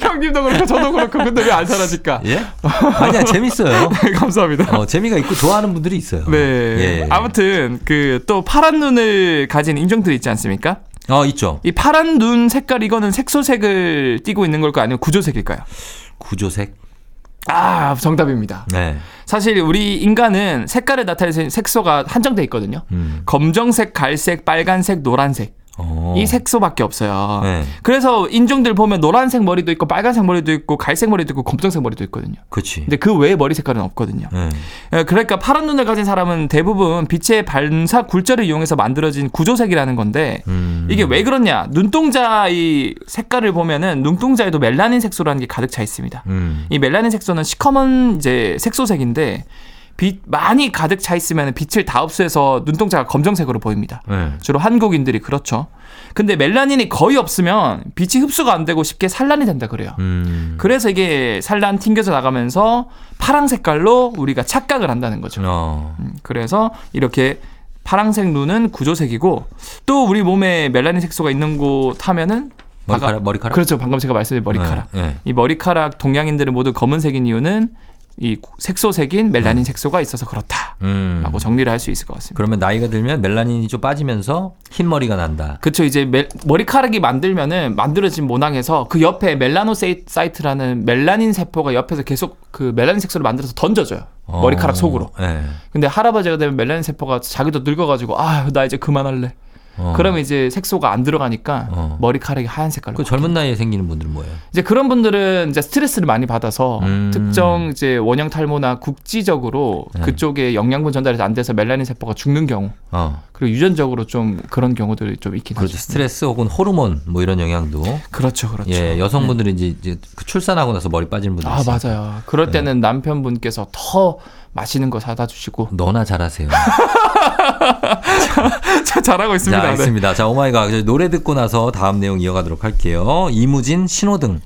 형님도 그렇고 저도 그렇고 근데 왜 안 사라질까? 예? 아니야, 재밌어요. 감사합니다. 어, 재미가 있고 좋아하는 분들이 있어요. 네. 예. 아무튼 그 또 파란 눈을 가진 인종들이 있지 않습니까? 어, 있죠. 이 파란 눈 색깔 이거는 색소색을 띠고 있는 걸까요? 아니면 구조색일까요? 구조색. 아 정답입니다. 네. 사실 우리 인간은 색깔을 나타내는 색소가 한정돼 있거든요. 음. 검정색, 갈색, 빨간색, 노란색 어. 이 색소밖에 없어요. 네. 그래서 인종들 보면 노란색 머리도 있고 빨간색 머리도 있고 갈색 머리도 있고 검정색 머리도 있거든요. 그렇지. 근데 그 외에 머리 색깔은 없거든요. 네. 예, 그러니까 파란 눈을 가진 사람은 대부분 빛의 반사 굴절을 이용해서 만들어진 구조색이라는 건데 음. 이게 왜 그렇냐? 눈동자 이 색깔을 보면은 눈동자에도 멜라닌 색소라는 게 가득 차 있습니다. 음. 이 멜라닌 색소는 시커먼 이제 색소색인데 빛 많이 가득 차 있으면 빛을 다 흡수해서 눈동자가 검정색으로 보입니다. 네. 주로 한국인들이 그렇죠. 근데 멜라닌이 거의 없으면 빛이 흡수가 안 되고 쉽게 산란이 된다 그래요. 음. 그래서 이게 산란 튕겨져 나가면서 파랑 색깔로 우리가 착각을 한다는 거죠. 어. 음, 그래서 이렇게 파랑색 눈은 구조색이고 또 우리 몸에 멜라닌 색소가 있는 곳 하면은 머리카락 아까- 머리카락. 그렇죠. 방금 제가 말씀드린 머리카락. 네. 네. 이 머리카락 동양인들은 모두 검은색인 이유는 이 색소색인 멜라닌 색소가 있어서 그렇다라고 음. 정리를 할 수 있을 것 같습니다. 그러면 나이가 들면 멜라닌이 좀 빠지면서 흰 머리가 난다. 그렇죠. 이제 멜- 머리카락이 만들면은 만들어진 모낭에서 그 옆에 melanocyte라는 멜라닌 세포가 옆에서 계속 그 멜라닌 색소를 만들어서 던져줘요. 머리카락 어. 속으로. 네. 근데 할아버지가 되면 멜라닌 세포가 자기도 늙어가지고 아나 이제 그만할래. 어. 그러면 이제 색소가 안 들어가니까 어. 머리카락이 하얀 색깔로. 그 젊은 나이에 생기는 분들은 뭐예요? 이제 그런 분들은 이제 스트레스를 많이 받아서 음. 특정 이제 원형 탈모나 국지적으로 네. 그쪽에 영양분 전달이 안 돼서 멜라닌 세포가 죽는 경우 어. 그리고 유전적으로 좀 그런 경우들이 좀 있긴 그렇죠. 하죠. 스트레스 혹은 호르몬 뭐 이런 영향도 그렇죠, 그렇죠. 예, 여성분들은 이제, 이제 그 출산하고 나서 머리 빠지는 분들 아 있어요. 맞아요. 그럴 네. 때는 남편분께서 더 맛있는 거 사다 주시고 너나 잘하세요. 자, 잘하고 있습니다. 자, 네. 알겠습니다. 자, oh my god. 노래 듣고 나서 다음 내용 이어가도록 할게요. 이무진 신호등.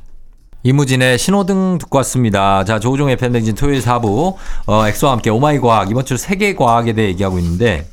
이무진의 신호등 듣고 왔습니다. 자, 조우종의 FM댕진 토요일 4부, 어, 엑소와 함께 오마이과학, 이번 주 색의 과학에 대해 얘기하고 있는데,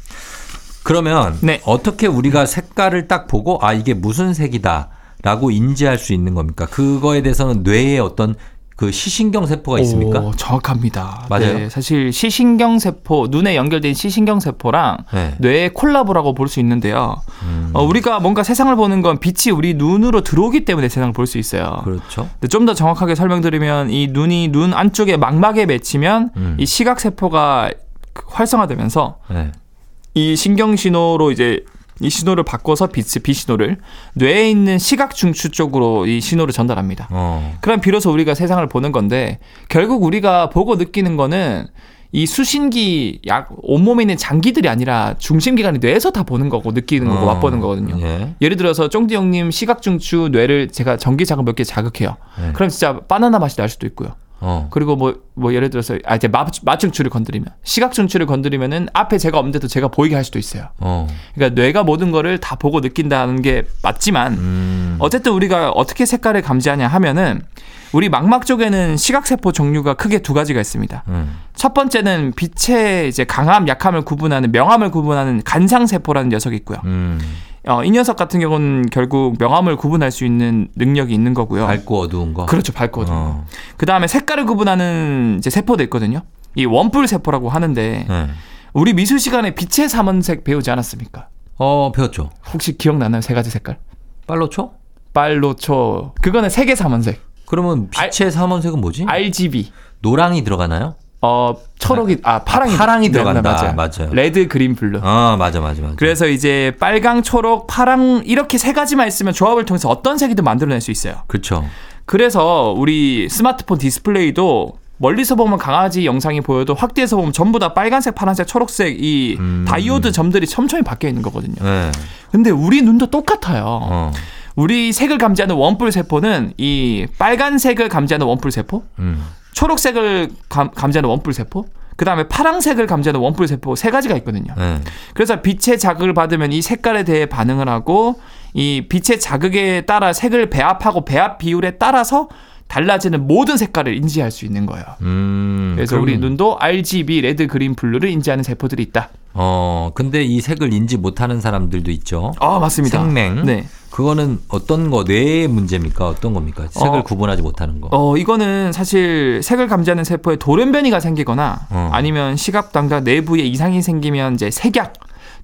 그러면, 네. 어떻게 우리가 색깔을 딱 보고, 아, 이게 무슨 색이다, 라고 인지할 수 있는 겁니까? 그거에 대해서는 뇌에 어떤 그 시신경 세포가 있습니까? 오, 정확합니다. 맞아요? 네, 사실 시신경 세포, 눈에 연결된 시신경 세포랑 네. 뇌의 콜라보라고 볼 수 있는데요. 음, 어, 우리가 뭔가 세상을 보는 건 빛이 우리 눈으로 들어오기 때문에 세상을 볼 수 있어요. 그렇죠. 좀 더 정확하게 설명드리면 이 눈이 눈 안쪽에 망막에 맺히면 음. 이 시각 세포가 활성화되면서 네. 이 신경 신호로 이제 이 신호를 바꿔서 빛, 빛 신호를 뇌에 있는 시각 중추 쪽으로 이 신호를 전달합니다. 어. 그럼 비로소 우리가 세상을 보는 건데 결국 우리가 보고 느끼는 거는 이 수신기 약 온몸에 있는 장기들이 아니라 중심기관이 뇌에서 다 보는 거고 느끼는 거고 어. 맛보는 거거든요. 예. 예를 들어서 쫑디 형님 시각 중추 뇌를 제가 전기 자극 몇 개 자극해요. 네. 그럼 진짜 바나나 맛이 날 수도 있고요. 어. 그리고 뭐, 뭐 예를 들어서 아 이제 마, 마중추를 건드리면 시각 중추를 건드리면은 앞에 제가 없는데도 제가 보이게 할 수도 있어요. 어. 그러니까 뇌가 모든 거를 다 보고 느낀다는 게 맞지만 음. 어쨌든 우리가 어떻게 색깔을 감지하냐 하면은 우리 망막 쪽에는 시각 세포 종류가 크게 두 가지가 있습니다. 음. 첫 번째는 빛의 이제 강함, 약함을 구분하는 명암을 구분하는 간상 세포라는 녀석이 있고요. 음. 어, 이 녀석 같은 경우는 결국 명암을 구분할 수 있는 능력이 있는 거고요. 밝고 어두운 거. 그렇죠, 밝거든요. 어. 그 다음에 색깔을 구분하는 이제 세포도 있거든요. 이 원뿔 세포라고 하는데 네. 우리 미술 시간에 빛의 삼원색 배우지 않았습니까? 어, 배웠죠. 혹시 기억나나요? 세 가지 색깔? 빨로초? 빨로초. 그거는 색의 삼원색. 그러면 빛의 삼원색은 뭐지? RGB. 노랑이 들어가나요? 어 초록이 아 파랑이 아, 파랑이 네, 들어간다. 맞아요. 맞아요. red, green, blue. 아, 맞아, 맞아, 맞아. 그래서 이제 빨강, 초록, 파랑 이렇게 세 가지만 있으면 조합을 통해서 어떤 색이든 만들어낼 수 있어요. 그렇죠. 그래서 우리 스마트폰 디스플레이도 멀리서 보면 강아지 영상이 보여도 확대해서 보면 전부 다 빨간색, 파란색, 초록색 이 음. 다이오드 점들이 촘촘히 박혀 있는 거거든요. 네. 근데 우리 눈도 똑같아요. 어. 우리 색을 감지하는 원뿔 세포는 이 빨간색을 감지하는 원뿔 세포, 음. 초록색을 감, 감지하는 원뿔 세포, 그 다음에 파랑색을 감지하는 원뿔 세포 세 가지가 있거든요. 네. 그래서 빛의 자극을 받으면 이 색깔에 대해 반응을 하고 이 빛의 자극에 따라 색을 배합하고 배합 비율에 따라서 달라지는 모든 색깔을 인지할 수 있는 거예요. 음. 그래서 그럼, 우리 눈도 RGB, red, green, blue를 인지하는 세포들이 있다. 어, 근데 이 색을 인지 못하는 사람들도 있죠. 아 맞습니다. 색맹. 네. 그거는 어떤 거, 뇌의 문제입니까? 어떤 겁니까? 색을 어. 구분하지 못하는 거. 어 이거는 사실 색을 감지하는 세포에 돌연변이가 생기거나 어. 아니면 시각 당각 내부에 이상이 생기면 이제 색약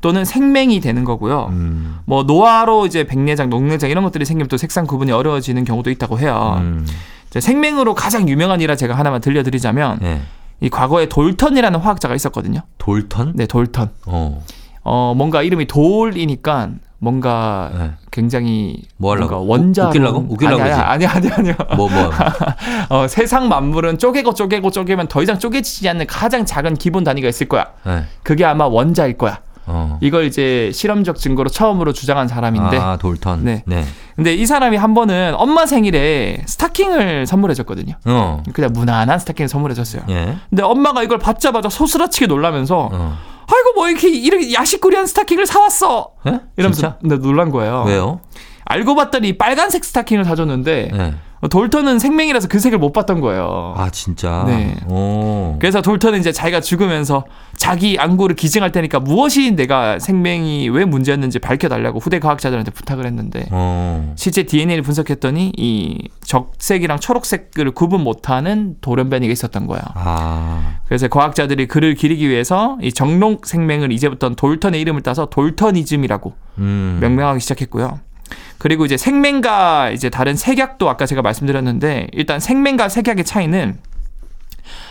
또는 생맹이 되는 거고요. 음. 뭐 노화로 이제 백내장, 녹내장 이런 것들이 생기면 또 색상 구분이 어려워지는 경우도 있다고 해요. 음. 이제 생맹으로 가장 유명한 일화 제가 하나만 들려드리자면 네. 이 과거에 돌턴이라는 화학자가 있었거든요. 돌턴? 네, 돌턴. 어. 어 뭔가 이름이 돌이니까 뭔가 네. 굉장히 뭐 하려고? 뭔가 원자 웃기려고? 웃기려고 아니 아니 아니 아니 뭐, 뭐. 어, 세상 만물은 쪼개고 쪼개고 쪼개면 더 이상 쪼개지지 않는 가장 작은 기본 단위가 있을 거야. 네. 그게 아마 원자일 거야. 어. 이걸 이제 실험적 증거로 처음으로 주장한 사람인데 아, 돌턴. 네. 네. 근데 이 사람이 한 번은 엄마 생일에 스타킹을 선물해 줬거든요. 어. 그냥 무난한 스타킹을 선물해 줬어요. 예. 근데 엄마가 이걸 받자마자 소스라치게 놀라면서 어. 아이고 뭐 이렇게 이렇게 야식거리한 스타킹을 사왔어 예? 이러면서 진짜? 근데 놀란 거예요. 왜요? 알고 봤더니 빨간색 스타킹을 사줬는데 네. 돌턴은 생명이라서 그 색을 못 봤던 거예요. 아, 진짜? 네. 오. 그래서 돌턴은 이제 자기가 죽으면서 자기 안구를 기증할 테니까 무엇이 내가 생명이 왜 문제였는지 밝혀달라고 후대 과학자들한테 부탁을 했는데 어. 실제 DNA를 분석했더니 이 적색이랑 초록색을 구분 못하는 돌연변이가 있었던 거예요. 아. 그래서 과학자들이 그를 기리기 위해서 이 정록 생명을 이제부터 돌턴의 이름을 따서 돌턴이즘이라고 음. 명명하기 시작했고요. 그리고 이제 생맹과 이제 다른 색약도 아까 제가 말씀드렸는데 일단 생맹과 색약의 차이는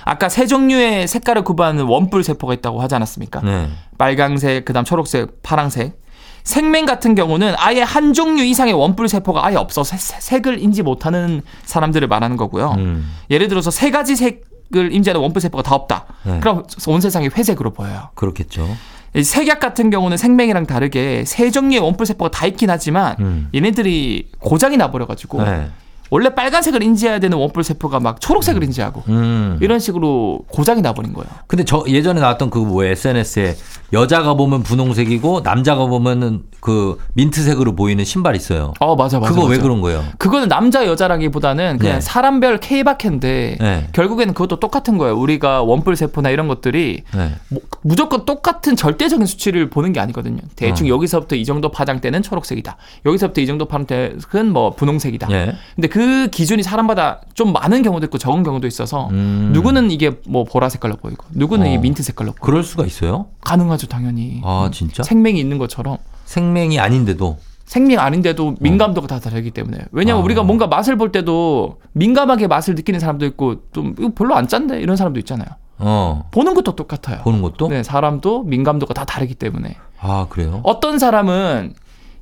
아까 세 종류의 색깔을 구분하는 원뿔 세포가 있다고 하지 않았습니까? 네. 빨강색, 그다음 초록색, 파랑색. 생맹 같은 경우는 아예 한 종류 이상의 원뿔 세포가 아예 없어서 색- 색을 인지 못하는 사람들을 말하는 거고요. 음. 예를 들어서 세 가지 색을 인지하는 원뿔 세포가 다 없다. 네. 그럼 온 세상이 회색으로 보여요. 그렇겠죠. 이 색약 같은 경우는 생맹이랑 다르게 세 종류의 원뿔 세포가 다 있긴 하지만 음. 얘네들이 고장이 나버려가지고 네. 원래 빨간색을 인지해야 되는 원뿔 세포가 막 초록색을 인지하고 음. 이런 식으로 고장이 나버린 거예요. 근데 저 예전에 나왔던 그 뭐 SNS에 여자가 보면 분홍색이고 남자가 보면은 그 민트색으로 보이는 신발 있어요. 어 맞아 맞아. 그거 왜 맞아. 그런 거예요? 그거는 남자 여자라기보다는 그냥 네. 사람별 K박해인데 네. 결국에는 그것도 똑같은 거예요. 우리가 원뿔 세포나 이런 것들이 네. 뭐- 무조건 똑같은 절대적인 수치를 보는 게 아니거든요. 대충 어. 여기서부터 이 정도 파장대는 초록색이다. 여기서부터 이 정도 파장대는 뭐 분홍색이다. 예. 근데 그 기준이 사람마다 좀 많은 경우도 있고 적은 경우도 있어서 음. 누구는 이게 뭐 보라 색깔로 보이고 누구는 어. 이 민트 색깔로 보이고 그럴 수가 있어요? 가능하죠 당연히. 아, 진짜? 생명이 있는 것처럼 생명이 아닌데도 생명 아닌데도 민감도가 다 다르기 때문에 왜냐면 아. 우리가 뭔가 맛을 볼 때도 민감하게 맛을 느끼는 사람도 있고 좀 이거 별로 안 짠데 이런 사람도 있잖아요. 어 보는 것도 똑같아요. 보는 것도 네, 사람도 민감도가 다 다르기 때문에 아 그래요? 어떤 사람은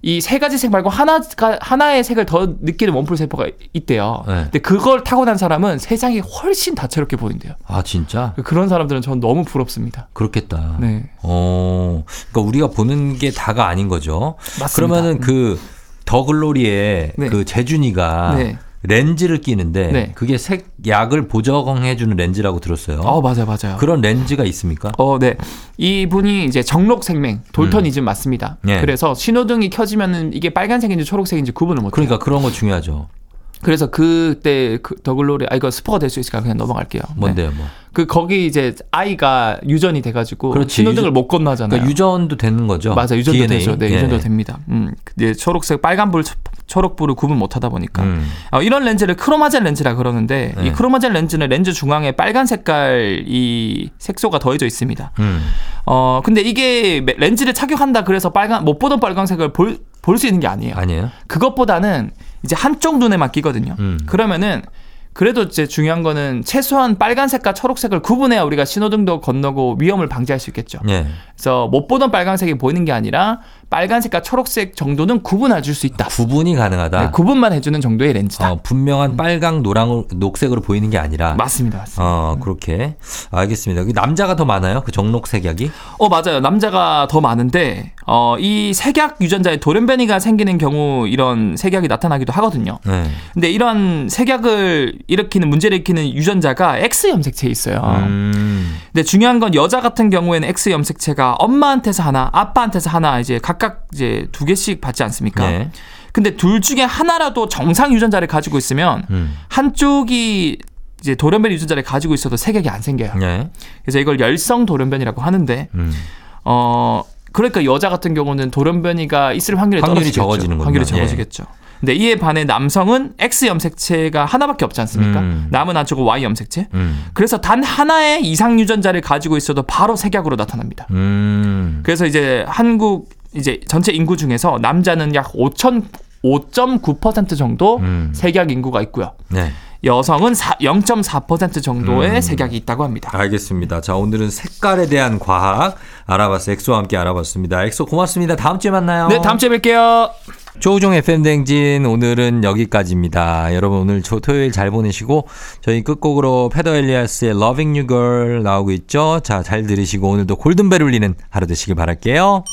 이 세 가지 색 말고 하나가 하나의 색을 더 느끼는 원뿔 세포가 있대요. 네. 근데 그걸 타고난 사람은 세상이 훨씬 다채롭게 보인대요. 아 진짜 그런 사람들은 전 너무 부럽습니다. 그렇겠다. 네. 어 그러니까 우리가 보는 게 다가 아닌 거죠. 맞습니다. 그러면은 그 더 글로리에 네. 그 재준이가 네. 렌즈를 끼는데 네. 그게 색약을 보정해주는 렌즈라고 들었어요. 어, 맞아요, 맞아요. 그런 렌즈가 있습니까? 어, 네. 이분이 이제 정록 생명, 돌턴이즘 맞습니다. 예. 그래서 신호등이 켜지면은 이게 빨간색인지 초록색인지 구분을 못 해요. 그러니까 그런 거 중요하죠. 그래서 그때 그 더글로리 아 이거 스포가 될 수 있으니까 그냥 넘어갈게요. 네. 뭔데요, 뭐? 그 거기 이제 아이가 유전이 돼가지고 그렇지. 신호등을 유전- 못 건너잖아요. 그러니까 유전도 되는 거죠. 맞아 유전도 DNA. 되죠. 네, 예. 유전도 됩니다. 음, 이제 초록색, 빨간불, 초록불을 구분 못하다 보니까 음. 어, 이런 렌즈를 크로마젤 렌즈라 그러는데 네. 이 크로마젤 렌즈는 렌즈 중앙에 빨간 색깔 이 색소가 더해져 있습니다. 음. 어 근데 이게 매- 렌즈를 착용한다 그래서 빨간 못 보던 빨간색을 볼 볼 수 있는 게 아니에요. 아니에요? 그것보다는 이제 한쪽 눈에만 끼거든요. 음. 그러면은 그래도 이제 중요한 거는 최소한 빨간색과 초록색을 구분해야 우리가 신호등도 건너고 위험을 방지할 수 있겠죠. 예. 그래서 못 보던 빨간색이 보이는 게 아니라 빨간색과 초록색 정도는 구분해 줄 수 있다. 구분이 가능하다. 네, 구분만 해주는 정도의 렌즈다. 어, 분명한 빨강, 노랑, 녹색으로 보이는 게 아니라. 맞습니다, 맞습니다. 어, 그렇게. 알겠습니다. 그 남자가 더 많아요? 그 정록 색약이? 어 맞아요 남자가 더 많은데 어 이 색약 유전자에 돌연변이가 생기는 경우 이런 색약이 나타나기도 하거든요. 네. 근데 이런 색약을 일으키는 문제를 일으키는 유전자가 X 염색체에 있어요. 음. 근데 중요한 건 여자 같은 경우에는 X 염색체가 엄마한테서 하나, 아빠한테서 하나 이제 각각 이제 두 개씩 받지 않습니까? 네. 근데 둘 중에 하나라도 정상 유전자를 가지고 있으면 음. 한쪽이 이제 돌연변이 유전자를 가지고 있어도 색약이 안 생겨요. 네. 그래서 이걸 열성 돌연변이라고 하는데 음. 어 그러니까 여자 같은 경우는 돌연변이가 있을 확률이 확률이 떨어지겠죠. 적어지는군요. 확률이 예. 적어지겠죠. 근데 이에 반해 남성은 X 염색체가 하나밖에 없지 않습니까? 음. 남은 한쪽은 Y 염색체. 음. 그래서 단 하나의 이상 유전자를 가지고 있어도 바로 색약으로 나타납니다. 음. 그래서 이제 한국 이제 전체 인구 중에서 남자는 약 5천 5.9% 정도 음. 색약 인구가 있고요. 네. 여성은 0.4% 정도의 음. 색약이 있다고 합니다. 알겠습니다. 자, 오늘은 색깔에 대한 과학 알아봤어요. 엑소와 함께 알아봤습니다. 엑소 고맙습니다. 다음 주에 만나요. 네, 다음 주에 뵐게요. 조우종 FM 댕진 오늘은 여기까지입니다. 여러분 오늘 조- 토요일 잘 보내시고 저희 끝곡으로 페더 엘리아스의 Loving You Girl 나오고 있죠. 자, 잘 들으시고 오늘도 골든벨 울리는 하루 되시길 바랄게요.